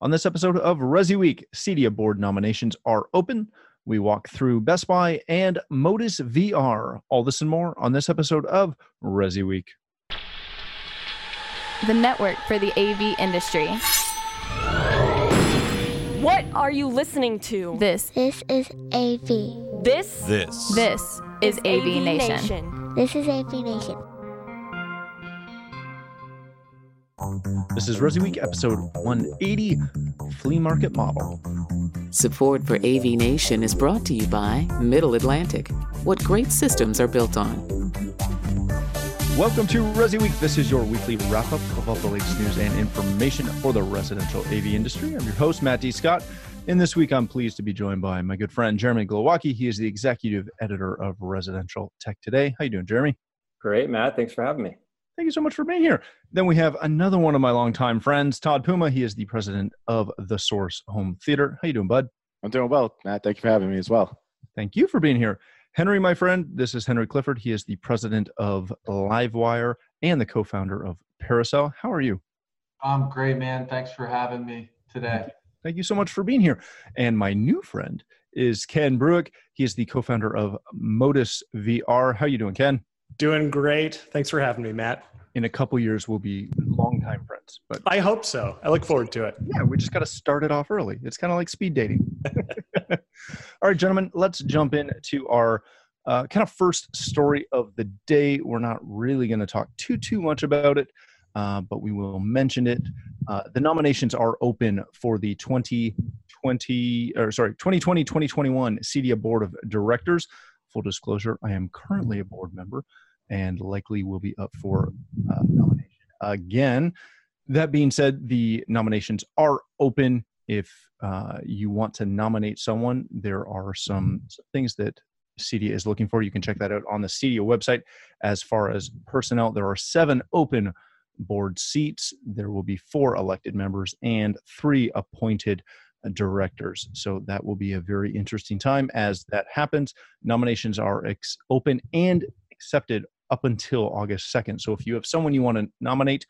On this episode of Resi Week, CEDIA board nominations are open. We walk through Best Buy and Modus VR. All this and more on this episode of Resi Week. The network for the AV industry. What are you listening to? This, This is AV. This This. this is AV, Nation. This is AV Nation. This is Resi Week, episode 180 Flea Market Model. Support for AV Nation is brought to you by Middle Atlantic. What great systems are built on. Welcome to Resi Week. This is your weekly wrap up of all the latest news and information for the residential AV industry. I'm your host, Matt D. Scott. And this week, I'm pleased to be joined by my good friend, Jeremy Glowacki. He is the executive editor of Residential Tech Today. How are you doing, Jeremy? Great, Matt. Thanks for having me. Thank you so much for being here. Then we have another one of my longtime friends, Todd Puma. He is the president of the Source Home Theater. How you doing, bud? I'm doing well, Matt. Thank you for having me as well. Thank you for being here. Henry, my friend, this is Henry Clifford. He is the president of Livewire and the co-founder of Parasol. How are you? I'm great, man. Thanks for having me today. Thank you so much for being here. And my new friend is Ken Bruick. He is the co-founder of Modus VR. How are you doing, Ken? Doing great. Thanks for having me, Matt. In a couple years, we'll be longtime friends. But I hope so. I look forward to it. yeah, we just got to start it off early. It's kind of like speed dating. All right, gentlemen, let's jump into our uh, kind of first story of the day. We're not really going to talk too too much about it, uh, but we will mention it. Uh, the nominations are open for the 2020 or sorry 2020 2021 CEDIA Board of Directors. Full disclosure: I am currently a board member and likely will be up for uh, nomination again. That being said, the nominations are open. If uh, you want to nominate someone, there are some, some things that CEDIA is looking for. You can check that out on the CEDIA website. As far as personnel, there are seven open board seats. There will be four elected members and three appointed directors. So that will be a very interesting time as that happens. Nominations are ex- open and accepted up until August 2nd. So if you have someone you want to nominate,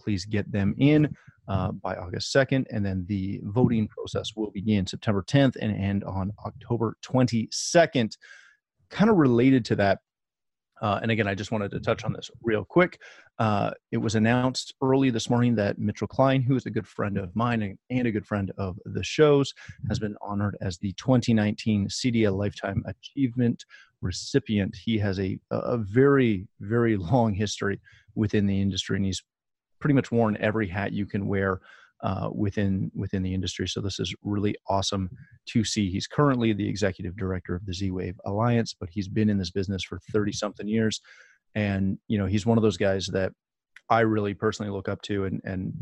please get them in uh, by August 2nd. And then the voting process will begin September 10th and end on October 22nd. Kind of related to that, uh, and again, I just wanted to touch on this real quick. Uh, it was announced early this morning that Mitchell Klein, who is a good friend of mine and, a good friend of the show's, has been honored as the 2019 CEDIA Lifetime Achievement recipient. He has a, a very, very long history within the industry, and he's pretty much worn every hat you can wear uh, within within the industry. So this is really awesome to see. He's currently the executive director of the Z Wave Alliance, but he's been in this business for thirty something years, and you know he's one of those guys that I really personally look up to and and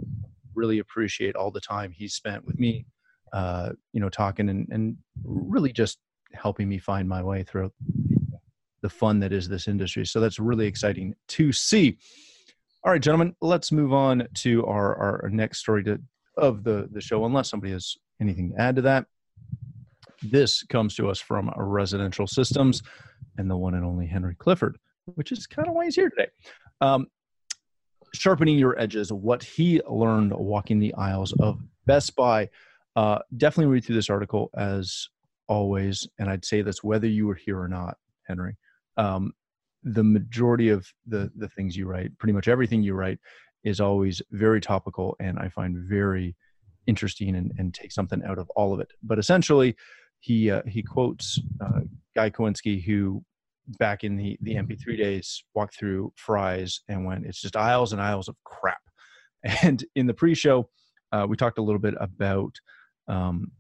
really appreciate all the time he's spent with me. Uh, you know, talking and and really just helping me find my way through the fun that is this industry. So that's really exciting to see. All right, gentlemen, let's move on to our, our next story to, of the, the show, unless somebody has anything to add to that. This comes to us from Residential Systems and the one and only Henry Clifford, which is kind of why he's here today. Um, sharpening your edges, what he learned walking the aisles of Best Buy. Uh, definitely read through this article as always, and I'd say this whether you were here or not, Henry. Um, the majority of the the things you write, pretty much everything you write, is always very topical, and I find very interesting and, and take something out of all of it. But essentially, he uh, he quotes uh, Guy Kawasaki, who back in the the MP3 days walked through Fry's and went, "It's just aisles and aisles of crap." And in the pre-show, uh, we talked a little bit about um,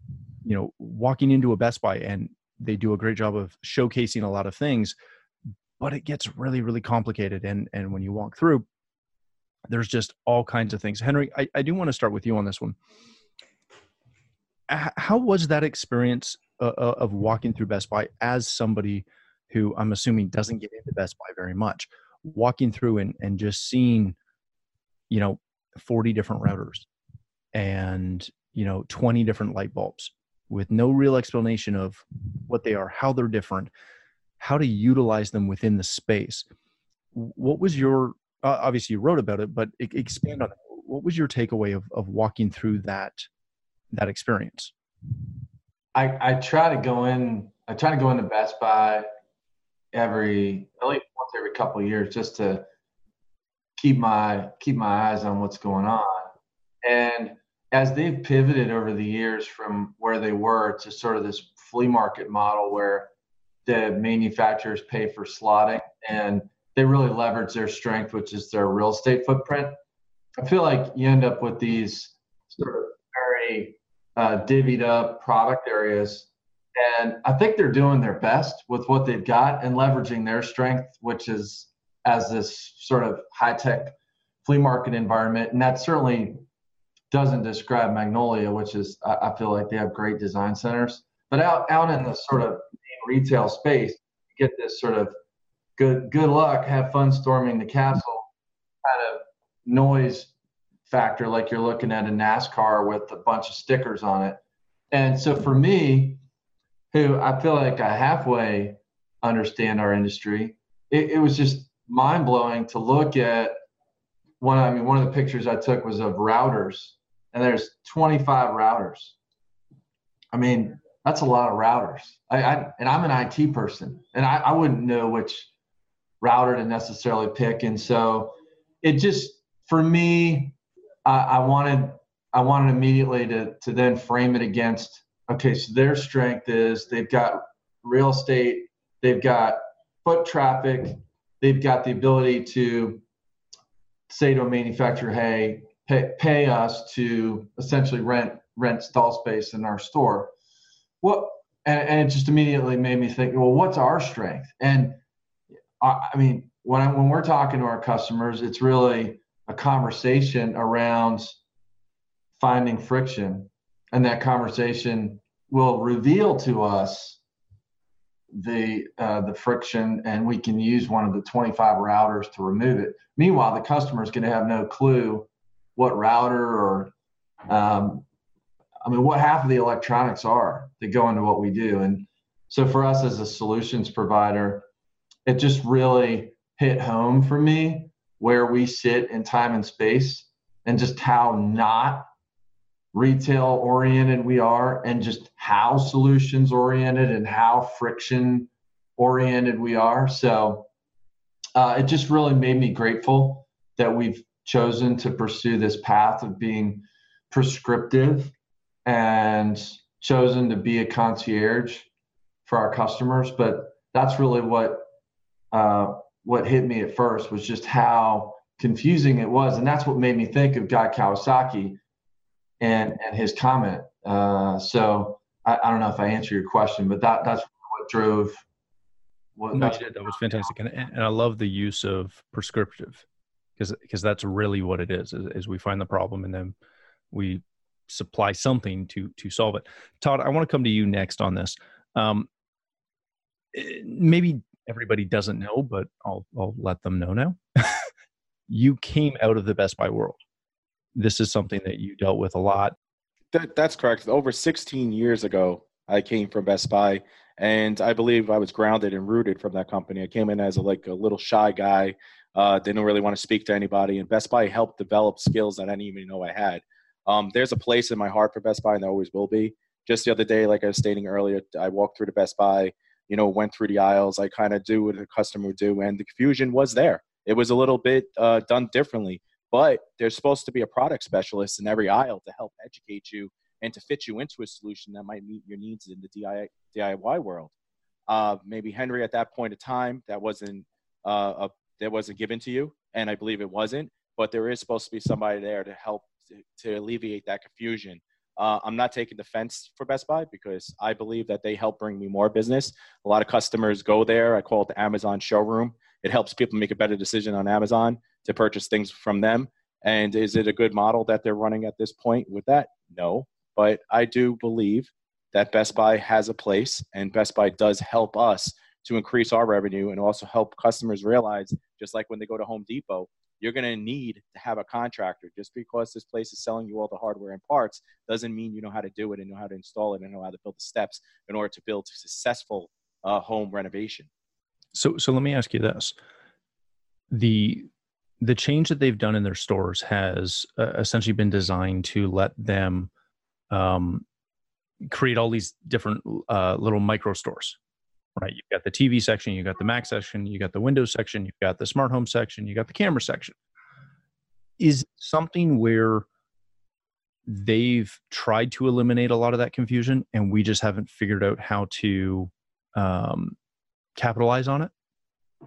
you know walking into a Best Buy, and they do a great job of showcasing a lot of things but it gets really really complicated and and when you walk through there's just all kinds of things. Henry i, I do want to start with you on this one. How was that experience uh, uh, of walking through best buy as somebody who i'm assuming doesn't get into best buy very much walking through and, and just seeing you know 40 different routers and you know 20 different light bulbs with no real explanation of what they are how they're different how to utilize them within the space. What was your uh, obviously you wrote about it, but expand on it. What was your takeaway of of walking through that that experience? I, I try to go in. I try to go into Best Buy every at least once every couple years just to keep my keep my eyes on what's going on. And as they've pivoted over the years from where they were to sort of this flea market model where the manufacturers pay for slotting and they really leverage their strength, which is their real estate footprint. I feel like you end up with these sort of very uh, divvied up product areas. And I think they're doing their best with what they've got and leveraging their strength, which is as this sort of high tech flea market environment. And that certainly doesn't describe Magnolia, which is, I feel like they have great design centers. But out, out in the sort of retail space, get this sort of good good luck, have fun storming the castle kind of noise factor, like you're looking at a NASCAR with a bunch of stickers on it. And so for me, who I feel like I halfway understand our industry, it, it was just mind blowing to look at one. I mean, one of the pictures I took was of routers, and there's 25 routers. I mean, that's a lot of routers. I, I and I'm an IT person, and I, I wouldn't know which router to necessarily pick. And so it just for me, I, I wanted I wanted immediately to to then frame it against okay, so their strength is they've got real estate, they've got foot traffic, they've got the ability to say to a manufacturer, hey, pay, pay us to essentially rent rent stall space in our store. What and, and it just immediately made me think, well, what's our strength? And I, I mean, when I, when we're talking to our customers, it's really a conversation around finding friction, and that conversation will reveal to us the uh, the friction, and we can use one of the 25 routers to remove it. Meanwhile, the customer is going to have no clue what router or um, I mean, what half of the electronics are that go into what we do. And so for us as a solutions provider, it just really hit home for me where we sit in time and space and just how not retail oriented we are and just how solutions oriented and how friction oriented we are. So uh, it just really made me grateful that we've chosen to pursue this path of being prescriptive and chosen to be a concierge for our customers. But that's really what uh, what hit me at first was just how confusing it was, and that's what made me think of Guy Kawasaki and and his comment. Uh, so I, I, don't know if I answer your question, but that that's what drove. What, no, did. That was fantastic, and and I love the use of prescriptive because because that's really what it is, is. Is we find the problem and then we supply something to to solve it. Todd, I want to come to you next on this. Um, eh, maybe everybody doesn't know, but I'll I'll let them know now. you came out of the Best Buy world. This is something that you dealt with a lot. That, that's correct. Over 16 years ago, I came from Best Buy, and I believe I was grounded and rooted from that company. I came in as a, like a little shy guy, uh, didn't really want to speak to anybody, and Best Buy helped develop skills that I didn't even know I had. Um, there's a place in my heart for Best Buy, and there always will be. Just the other day, like I was stating earlier, I walked through the Best Buy, you know, went through the aisles. I kind of do what a customer would do, and the confusion was there. It was a little bit uh, done differently, but there's supposed to be a product specialist in every aisle to help educate you and to fit you into a solution that might meet your needs in the DIY world. Uh, maybe Henry, at that point of time, that wasn't uh, a, that wasn't given to you, and I believe it wasn't. But there is supposed to be somebody there to help to, alleviate that confusion. Uh, I'm not taking defense for Best Buy because I believe that they help bring me more business. A lot of customers go there. I call it the Amazon showroom. It helps people make a better decision on Amazon to purchase things from them. And is it a good model that they're running at this point with that? No. But I do believe that Best Buy has a place and Best Buy does help us to increase our revenue and also help customers realize, just like when they go to Home Depot, you're going to need to have a contractor. Just because this place is selling you all the hardware and parts doesn't mean you know how to do it and know how to install it and know how to build the steps in order to build a successful uh, home renovation. So, so let me ask you this: the the change that they've done in their stores has uh, essentially been designed to let them um, create all these different uh, little micro stores right you've got the tv section you've got the mac section you've got the windows section you've got the smart home section you've got the camera section is something where they've tried to eliminate a lot of that confusion and we just haven't figured out how to um, capitalize on it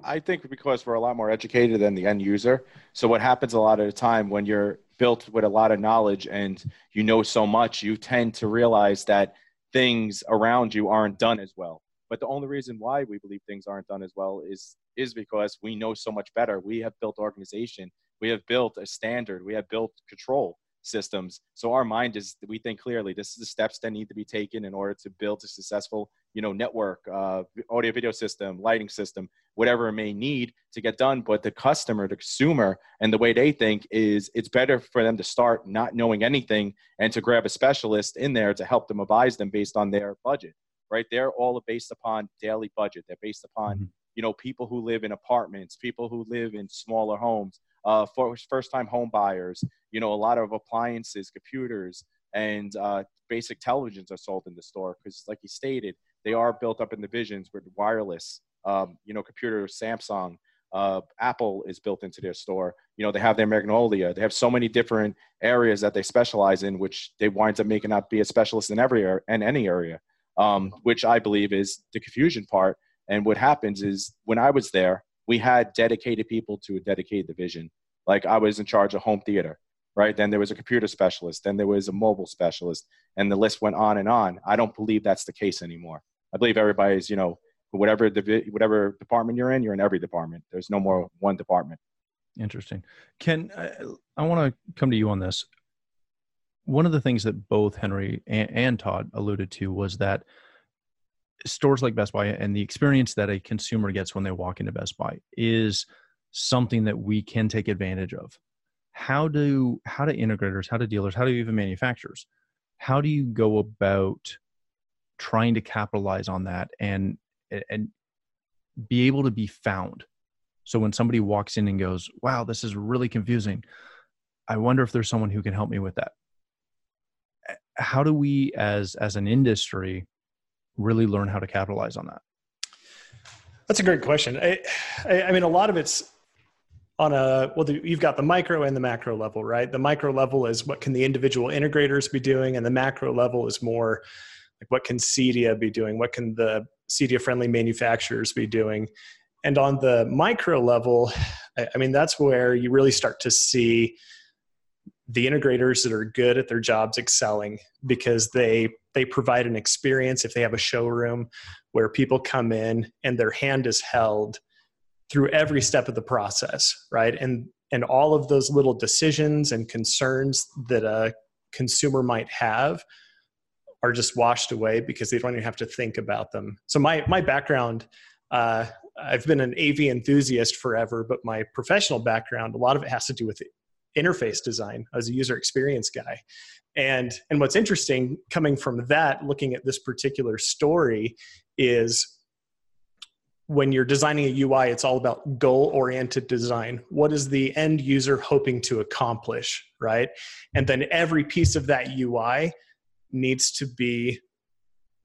I think because we're a lot more educated than the end user. So what happens a lot of the time when you're built with a lot of knowledge and you know so much, you tend to realize that things around you aren't done as well. But the only reason why we believe things aren't done as well is is because we know so much better. We have built organization, we have built a standard, we have built control systems. So our mind is we think clearly. This is the steps that need to be taken in order to build a successful, you know, network, uh, audio video system, lighting system, whatever it may need to get done. But the customer, the consumer, and the way they think is it's better for them to start not knowing anything and to grab a specialist in there to help them advise them based on their budget. Right? They're all based upon daily budget. They're based upon mm-hmm. you know people who live in apartments, people who live in smaller homes uh, for first time home buyers. You know, a lot of appliances, computers, and uh, basic televisions are sold in the store because, like you stated, they are built up in divisions with wireless. Um, you know, computers, Samsung, uh, Apple is built into their store. You know, they have their Magnolia. They have so many different areas that they specialize in, which they wind up making out be a specialist in every area, and any area, um, which I believe is the confusion part. And what happens is when I was there, we had dedicated people to a dedicated division. Like I was in charge of home theater, right? Then there was a computer specialist, then there was a mobile specialist, and the list went on and on. I don't believe that's the case anymore. I believe everybody's, you know, whatever divi- whatever department you're in, you're in every department. There's no more one department. Interesting. Ken, I, I want to come to you on this. One of the things that both Henry and, and Todd alluded to was that stores like Best Buy and the experience that a consumer gets when they walk into Best Buy is something that we can take advantage of. How do how do integrators, how do dealers, how do even manufacturers, how do you go about trying to capitalize on that and and be able to be found? So when somebody walks in and goes, "Wow, this is really confusing," I wonder if there's someone who can help me with that. How do we, as as an industry, really learn how to capitalize on that? That's a great question. I, I, I mean, a lot of it's on a well, you've got the micro and the macro level, right? The micro level is what can the individual integrators be doing, and the macro level is more like what can CEDIA be doing? What can the CEDIA friendly manufacturers be doing? And on the micro level, I mean, that's where you really start to see the integrators that are good at their jobs excelling because they they provide an experience if they have a showroom where people come in and their hand is held through every step of the process right? And and all of those little decisions and concerns that a consumer might have are just washed away because they don't even have to think about them. So my my background uh, I've been an AV enthusiast forever, but my professional background, a lot of it has to do with interface design. I was a user experience guy. And, and what's interesting coming from that, looking at this particular story, is when you're designing a UI, it's all about goal oriented design. What is the end user hoping to accomplish, right? And then every piece of that UI needs to be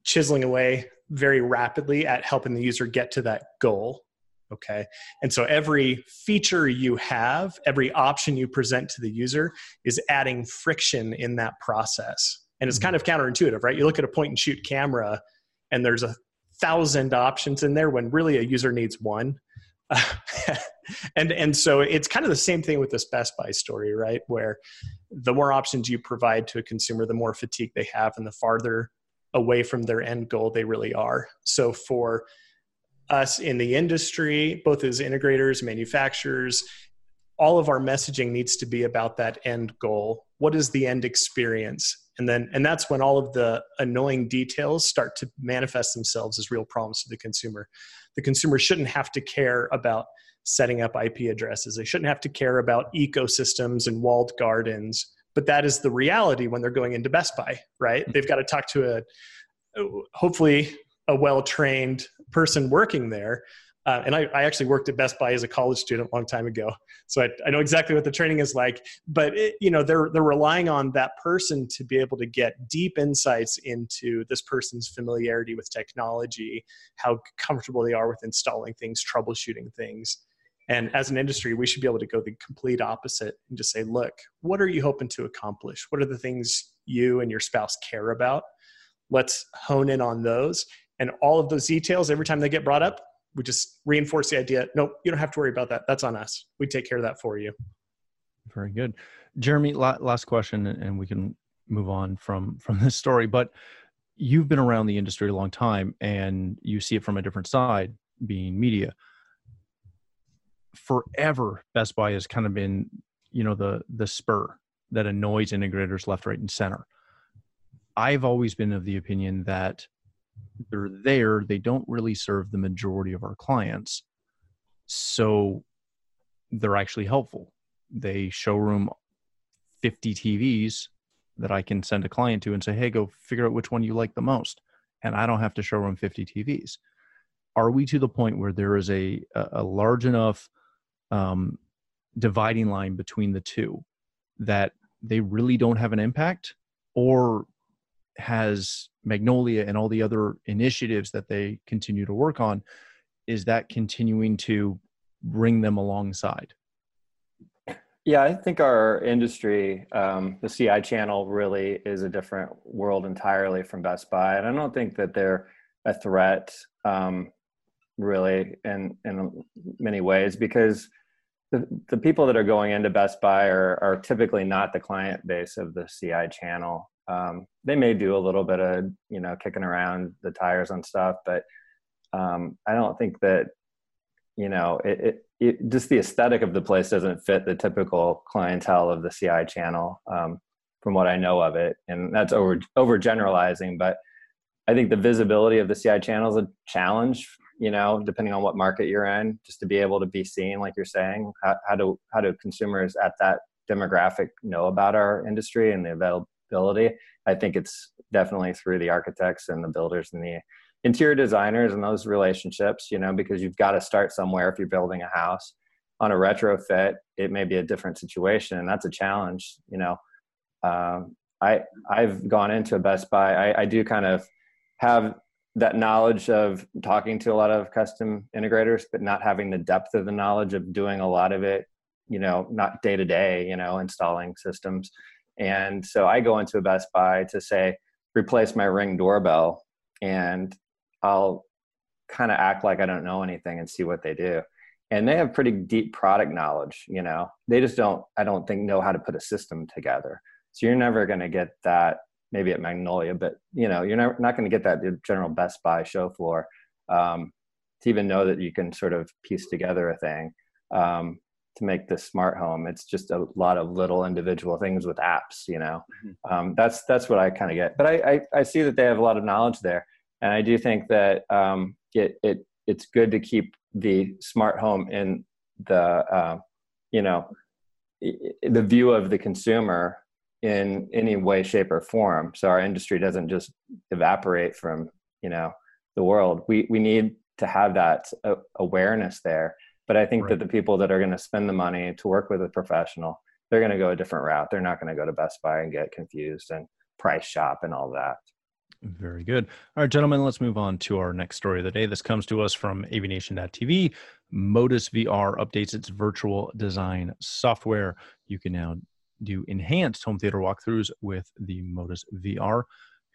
chiseling away very rapidly at helping the user get to that goal okay? And so every feature you have every option you present to the user is adding friction in that process. And it's kind mm-hmm. of counterintuitive right? You look at a point and shoot camera and there's a thousand options in there when really a user needs one. And and so it's kind of the same thing with this best buy story right? Where the more options you provide to a consumer the more fatigue they have and the farther away from their end goal they really are. So for us in the industry, both as integrators, manufacturers, all of our messaging needs to be about that end goal. What is the end experience? And then, and that's when all of the annoying details start to manifest themselves as real problems to the consumer. The consumer shouldn't have to care about setting up IP addresses. They shouldn't have to care about ecosystems and walled gardens. But that is the reality when they're going into Best Buy, right? Mm-hmm. They've got to talk to a hopefully a well trained person working there Uh, and I, I, actually worked at Best Buy as a college student a long time ago, so I, I know exactly what the training is like. But it, you know, they're they're relying on that person to be able to get deep insights into this person's familiarity with technology, how comfortable they are with installing things, troubleshooting things. And as an industry, we should be able to go the complete opposite and just say, look, what are you hoping to accomplish? What are the things you and your spouse care about? Let's hone in on those. And all of those details, every time they get brought up, we just reinforce the idea nope you don't have to worry about that. That's on us. We take care of that for you. Very good. Jeremy last question and we can move on from from this story but you've been around the industry a long time and you see it from a different side being media. Forever best buy has kind of been you know the the spur that annoys integrators left right and center. I've always been of the opinion that they're there, they don't really serve the majority of our clients. So they're actually helpful. They showroom 50 TVs that I can send a client to and say, hey, go figure out which one you like the most. And I don't have to showroom 50 TVs. Are we to the point where there is a, a large enough um, dividing line between the two that they really don't have an impact? Or has Magnolia and all the other initiatives that they continue to work on, is that continuing to bring them alongside? Yeah, I think our industry, um, the CI channel, really is a different world entirely from Best Buy, and I don't think that they're a threat, um, really, in in many ways, because the, the people that are going into Best Buy are, are typically not the client base of the CI channel um, they may do a little bit of you know kicking around the tires and stuff but um, i don't think that you know it, it, it, just the aesthetic of the place doesn't fit the typical clientele of the ci channel um, from what i know of it. And that's over generalizing but i think the visibility of the ci channel is a challenge you know depending on what market you're in just to be able to be seen like you're saying. How, how do how do consumers at that demographic know about our industry and the avail- ability. I think it's definitely through the architects and the builders and the interior designers and those relationships, you know, because you've got to start somewhere if you're building a house. On a retrofit, it may be a different situation, and that's a challenge, you know. Um, I I've gone into a Best Buy. I, I do kind of have that knowledge of talking to a lot of custom integrators, but not having the depth of the knowledge of doing a lot of it, you know, not day to day, you know, installing systems. And so I go into a Best Buy to say, replace my ring doorbell, and I'll kind of act like I don't know anything and see what they do. And they have pretty deep product knowledge, you know. They just don't, I don't think, know how to put a system together. So you're never going to get that maybe at Magnolia, but you know, you're not, not going to get that at general Best Buy show floor um, to even know that you can sort of piece together a thing. Um, to make this smart home. It's just a lot of little individual things with apps you know? Mm-hmm. um, that's that's what i kind of get. But I, I, I see that they have a lot of knowledge there. And i do think that um, it it it's good to keep the smart home in the uh, you know the view of the consumer in any way shape or form. So our industry doesn't just evaporate from you know the world. We we need to have that uh, awareness there but I think right. that the people that are going to spend the money to work with a professional, they're going to go a different route. They're not going to go to Best Buy and get confused and price shop and all that. Very good. All right, gentlemen, let's move on to our next story of the day. This comes to us from avnation.tv. Modus VR updates its virtual design software. You can now do enhanced home theater walkthroughs with the Modus VR,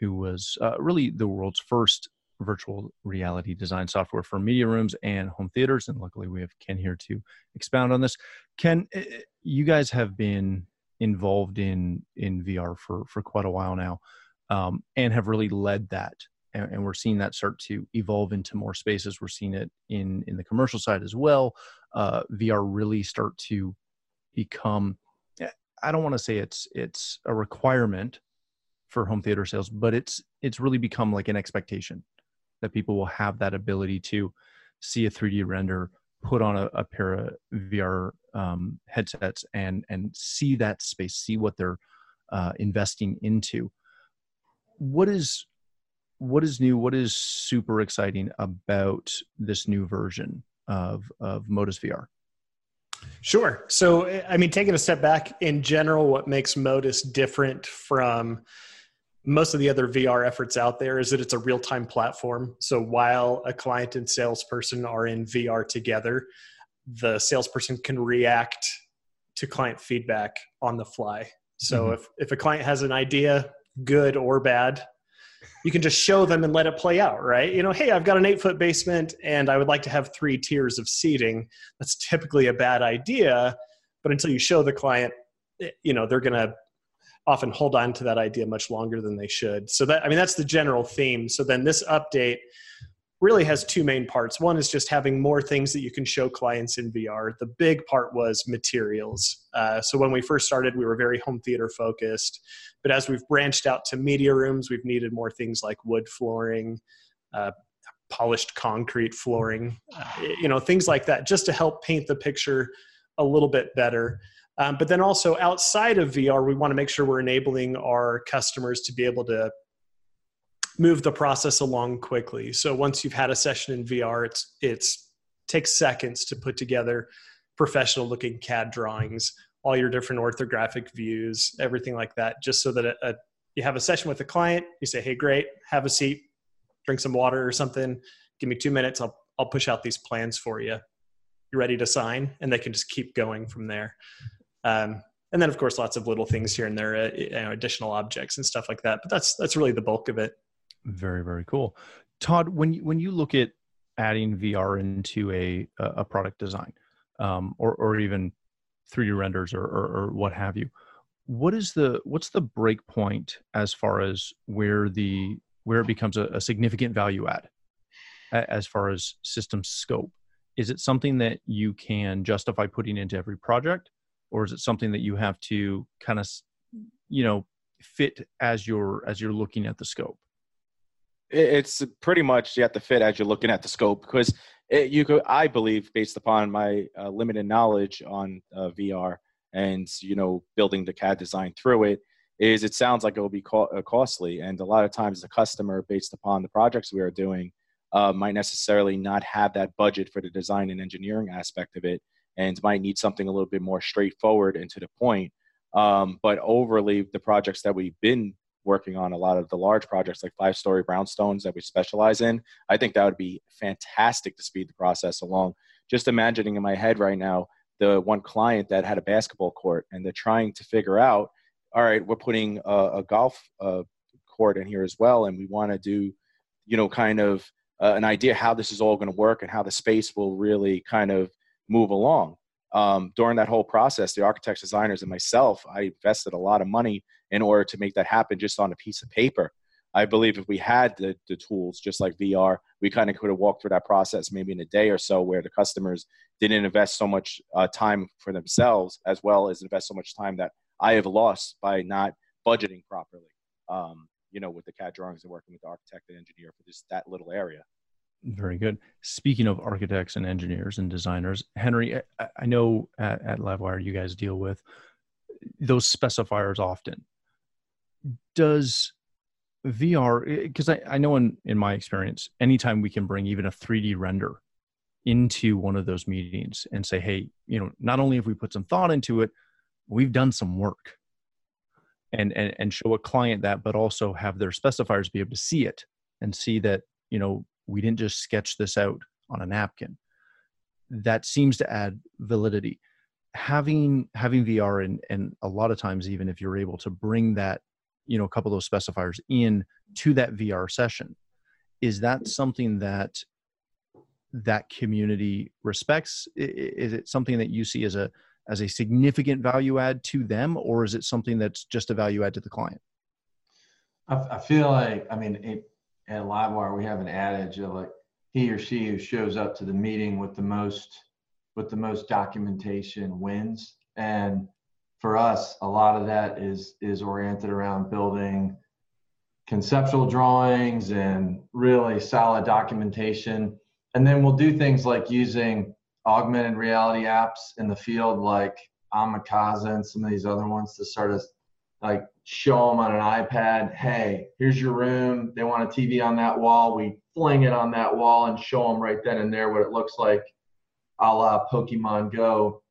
who was uh, really the world's first virtual reality design software for media rooms and home theaters. And luckily, we have Ken here to expound on this. Ken, eh, eh, you guys have been involved in in VR for for quite a while now, um, and have really led that. And, and, we're seeing that start to evolve into more spaces. We're seeing it in in the commercial side as well. Uh, VR really start to become. Eh, I don't want to say it's it's a requirement for home theater sales, but it's it's really become like an expectation that people will have that ability to see a 3D render, put on a, a pair of VR um, headsets, and and see that space, see what they're uh, investing into. What is what is new? What is super exciting about this new version of of Modus VR? Sure. So, I mean, taking a step back in general, what makes Modus different from most of the other VR efforts out there is that it's a real time platform. So, while a client and salesperson are in VR together, the salesperson can react to client feedback on the fly. So, mm-hmm. if, if a client has an idea, good or bad, you can just show them and let it play out, right? You know, hey, I've got an eight foot basement and I would like to have three tiers of seating. That's typically a bad idea, but until you show the client, eh, you know, they're going to often hold on to that idea much longer than they should. So that I mean that's the general theme. So then this update really has two main parts. One is just having more things that you can show clients in VR. The big part was materials. Uh, so when we first started, we were very home theater focused. But as we've branched out to media rooms, we've needed more things like wood flooring, uh, polished concrete flooring, uh, you know, things like that, just to help paint the picture a little bit better. Um, but then also outside of VR, we want to make sure we're enabling our customers to be able to move the process along quickly. So once you've had a session in VR, it's it's takes seconds to put together professional looking CAD drawings, all your different orthographic views, everything like that, just so that a, a, you have a session with a client, you say, "Hey, great, have a seat, drink some water or something. Give me 2 minutes, I'll I'll push out these plans for you. You ready to sign?" And they can just keep going from there. Um, and then of course lots of little things here and there, uh, you know, additional objects and stuff like that. But that's that's really the bulk of it. Very, very cool. Todd, when you, when you look at adding VR into a, a product design um, or, or even 3D renders or, or, or what have you, what is the what's the break point as far as where the where it becomes a, a, significant value add as far as system scope is it something that you can justify putting into every project or is it something that you have to kind of you know fit as you're as you're looking at the scope? It's pretty much you have to fit as you're looking at the scope because it, you could i believe based upon my uh, limited knowledge on uh, vr and you know building the cad design through it is it sounds like it will be co- uh, costly and a lot of times the customer based upon the projects we are doing uh, might necessarily not have that budget for the design and engineering aspect of it and might need something a little bit more straightforward and to the point um, but overly the projects that we've been working on a lot of the large projects like five story brownstones that we specialize in. I think that would be fantastic to speed the process along. Just imagining in my head right now the one client that had a basketball court and they're trying to figure out all right, we're putting a, a golf uh, court in here as well, and we want to do, you know, kind of uh, an idea how this is all going to work and how the space will really kind of move along um, during that whole process, the architects, designers, and myself, I invested a lot of money in order to make that happen just on a piece of paper. I believe if we had the, the tools, just like VR, we kind of could have walked through that process maybe in a day or so where the customers didn't invest so much uh, time for themselves as well as invest so much time that I have lost by not budgeting properly, um, you know, with the CAD drawings and working with the architect and engineer for just that little area. Very good. Speaking of architects and engineers and designers, Henry, I, know at, at Livewire you guys deal with those specifiers often. Does VR, because eh, I, I know in, in my experience, anytime we can bring even a 3D render into one of those meetings and say, hey, you know, not only have we put some thought into it, we've done some work and, and, and show a client that, but also have their specifiers be able to see it and see that, you know, we didn't just sketch this out on a napkin. That seems to add validity. Having having vr and and a lot of times even if you're able to bring that you know a couple of those specifiers in to that vr session is that something that that community respects? Is it something that you see as a as a significant value add to them or is it something that's just a value add to the client? I, I feel like i mean it, at Livewire, we have an adage of like he or she who shows up to the meeting with the most with the most documentation wins. And for us, a lot of that is is oriented around building conceptual drawings and really solid documentation. And then we'll do things like using augmented reality apps in the field like Amikasa and some of these other ones to sort of like show them on an iPad, hey, here's your room. They want a TV on that wall. We fling it on that wall and show them right then and there what it looks like a la Pokemon Go.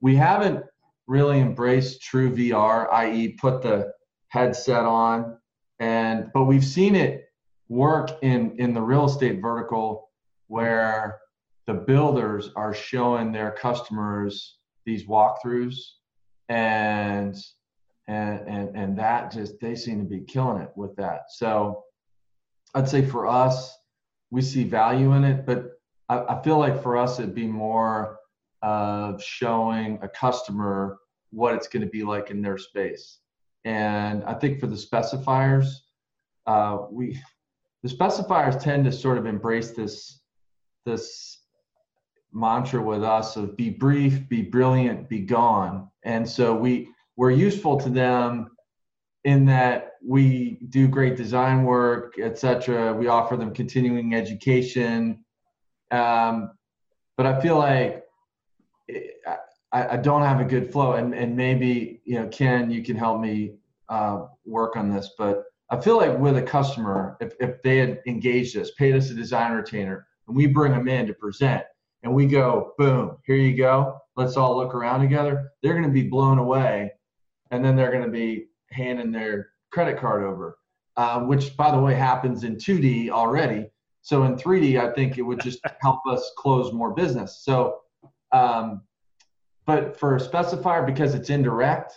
We haven't really embraced true VR, i.e., put the headset on, and but we've seen it work in in the real estate vertical where the builders are showing their customers these walkthroughs and and and and that just they seem to be killing it with that so i'd say for us we see value in it but i, I feel like for us it'd be more of showing a customer what it's going to be like in their space and i think for the specifiers uh, we the specifiers tend to sort of embrace this this mantra with us of be brief, be brilliant, be gone. And so we we're useful to them in that we do great design work, etc. We offer them continuing education, um, but I feel like I, I, don't have a good flow. And and maybe you know, Ken, you can help me uh, work on this. But I feel like with a customer, if if they had engaged us, paid us a design retainer, and we bring them in to present and we go, boom, here you go. Let's all look around together. They're going to be blown away. And then they're going to be handing their credit card over, uh, which, by the way, happens in 2D already. So in 3D, I think it would just help us close more business. So, um, but for a specifier, because it's indirect,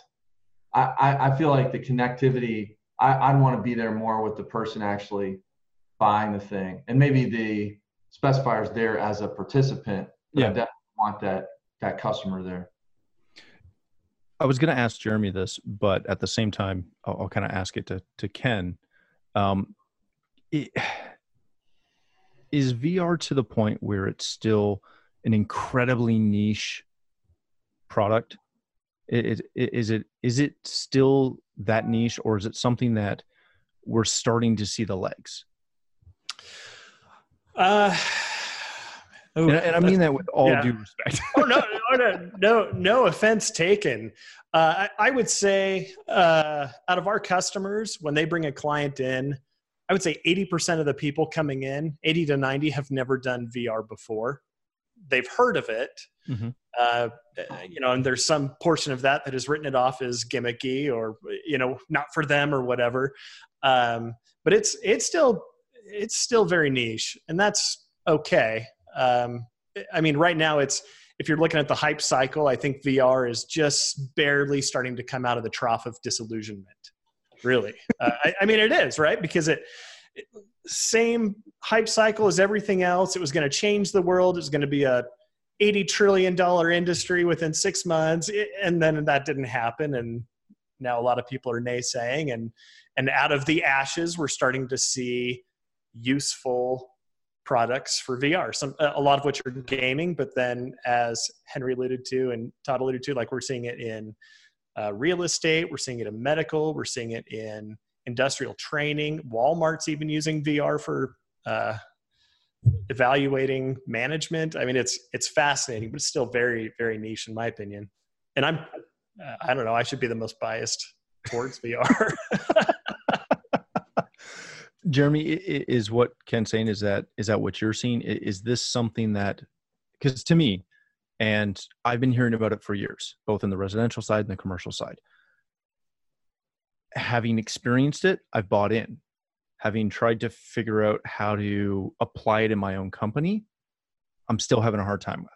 I, I, I feel like the connectivity, I, I'd want to be there more with the person actually buying the thing. And maybe the specifiers there as a participant. But yeah. I definitely want that that customer there. I was going to ask Jeremy this, but at the same time, I'll, I'll kind of ask it to to Ken. Um, it, is VR to the point where it's still an incredibly niche product? It, it, is it is it still that niche, or is it something that we're starting to see the legs? Uh, and, and, I mean that with all yeah. due respect. oh no, no, no, no, offense taken. Uh, I, I, would say uh, out of our customers, when they bring a client in, I would say 80% of the people coming in, 80 to 90, have never done VR before. They've heard of it, mm-hmm. uh, you know, and there's some portion of that that has written it off as gimmicky or you know not for them or whatever. Um, but it's it's still it's still very niche, and that's okay. Um, I mean, right now it's if you're looking at the hype cycle, I think VR is just barely starting to come out of the trough of disillusionment. Really, uh, I, I, mean, it is right because it, it same hype cycle as everything else. It was going to change the world. It was going to be a 80 trillion dollar industry within six months, and then that didn't happen. And now a lot of people are naysaying, and and out of the ashes, we're starting to see useful products for VR. Some a lot of which are gaming, but then as Henry alluded to and Todd alluded to, like we're seeing it in uh, real estate, we're seeing it in medical, we're seeing it in industrial training. Walmart's even using VR for uh, evaluating management. I mean, it's it's fascinating, but it's still very very niche in my opinion. And I'm uh, I don't know. I should be the most biased towards VR. Jeremy, is what Ken's saying is that is that what you're seeing? Is this something that because to me, and I've been hearing about it for years, both in the residential side and the commercial side. Having experienced it, I've bought in. Having tried to figure out how to apply it in my own company, I'm still having a hard time with.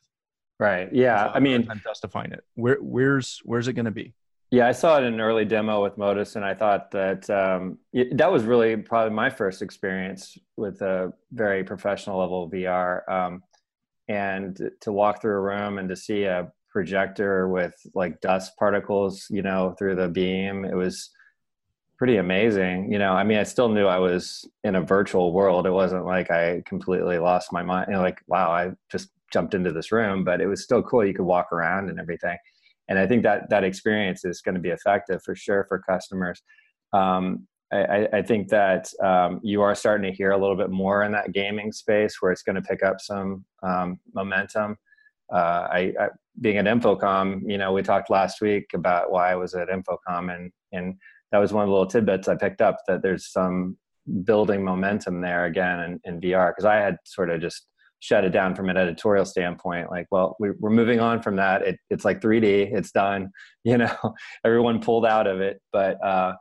Right. Yeah. I mean, I'm justifying it. Where where's where's it going to be? Yeah, I saw it in an early demo with Modus, and I thought that um, that was really probably my first experience with a very professional level VR. Um, and to walk through a room and to see a projector with like dust particles, you know, through the beam, it was pretty amazing. You know, I mean, I still knew I was in a virtual world. It wasn't like I completely lost my mind. You know, like, wow, I just jumped into this room, but it was still cool. You could walk around and everything and I think that that experience is going to be effective for sure for customers. Um, I, I, think that um, you are starting to hear a little bit more in that gaming space where it's going to pick up some um, momentum. Uh, I, I, being at InfoComm, you know, we talked last week about why I was at InfoComm, and and that was one of the little tidbits I picked up that there's some building momentum there again in, in VR because I had sort of just shut it down from an editorial standpoint. Like, well, we, are moving on from that. It, it's like 3D. It's done. You know, everyone pulled out of it. But uh,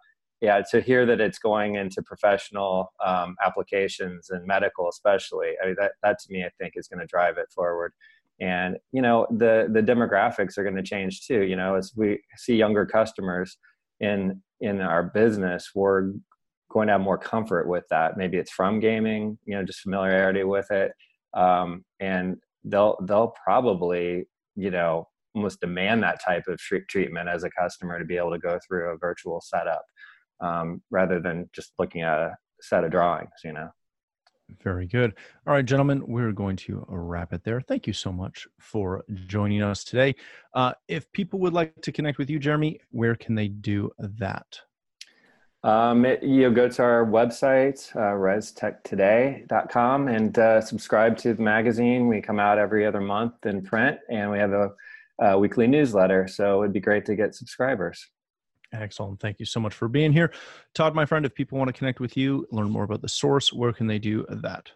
yeah, to hear that it's going into professional um, applications and medical, especially, I mean, that that to me, I think, is going to drive it forward. And you know, the the demographics are going to change too. You know, as we see younger customers in in our business, we're going to have more comfort with that. Maybe it's from gaming, you know, just familiarity with it um, and they'll they'll probably you know almost demand that type of treatment as a customer to be able to go through a virtual setup um, rather than just looking at a set of drawings you know? Very good. All right gentlemen we're going to wrap it there. Thank you so much for joining us today. Uh, if people would like to connect with you jeremy where can they do that um, it, you go to our website, uh, restechtoday.com, and uh, subscribe to the magazine. We come out every other month in print, and we have a, a weekly newsletter. So it'd be great to get subscribers. Excellent. Thank you so much for being here. Todd, my friend, if people want to connect with you, learn more about the source, where can they do that?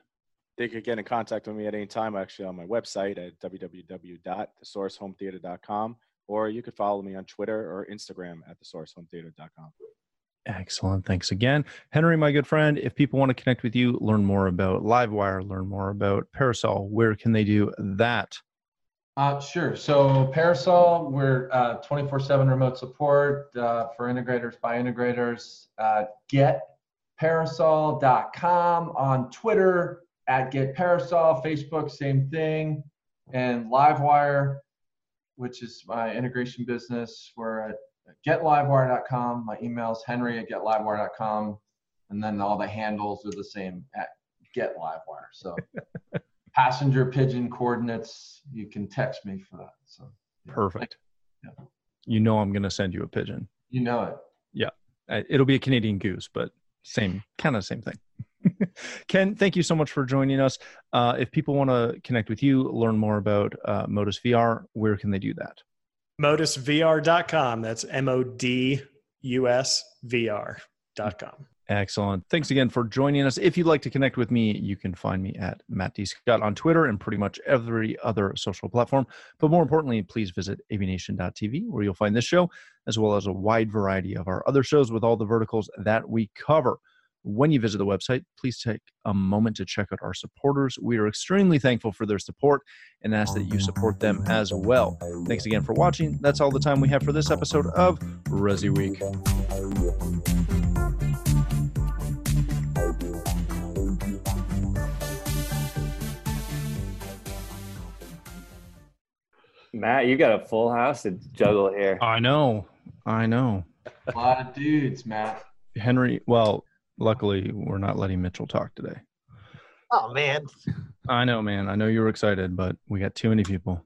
They could get in contact with me at any time, actually, on my website at www.thesourcehometheater.com, or you could follow me on Twitter or Instagram at thesourcehometheater.com. Excellent. Thanks again. Henry, my good friend, if people want to connect with you, learn more about Livewire, learn more about Parasol, where can they do that? Uh, sure. So Parasol, we're 24/7 uh, remote support uh, for integrators by integrators. Uh, getparasol.com on Twitter at getparasol, Facebook, same thing, and Livewire, which is my integration business. We're at getlivewire.com. My email is henry at getlivewire.com. And then all the handles are the same at getlivewire. So passenger pigeon coordinates, you can text me for that. So yeah. perfect. Yeah. You know I'm going to send you a pigeon. You know it. Yeah. It'll be a Canadian goose, but same kind of same thing. Ken, thank you so much for joining us. Uh, if people want to connect with you, learn more about uh, Modus VR, where can they do that? modusvr.com. That's M O D U S V R.com. Excellent. Thanks again for joining us. If you'd like to connect with me, you can find me at Matt D. Scott on Twitter and pretty much every other social platform. But more importantly, please visit avnation.tv where you'll find this show, as well as a wide variety of our other shows with all the verticals that we cover when you visit the website, please take a moment to check out our supporters. We are extremely thankful for their support and ask that you support them as well. Thanks again for watching. That's all the time we have for this episode of Resi Week. Matt, you got a full house to juggle here. I know. I know. A lot of dudes, Matt. Henry, well, Luckily, we're not letting Mitchell talk today. Oh man. I know, man. I know you were excited, but we got too many people.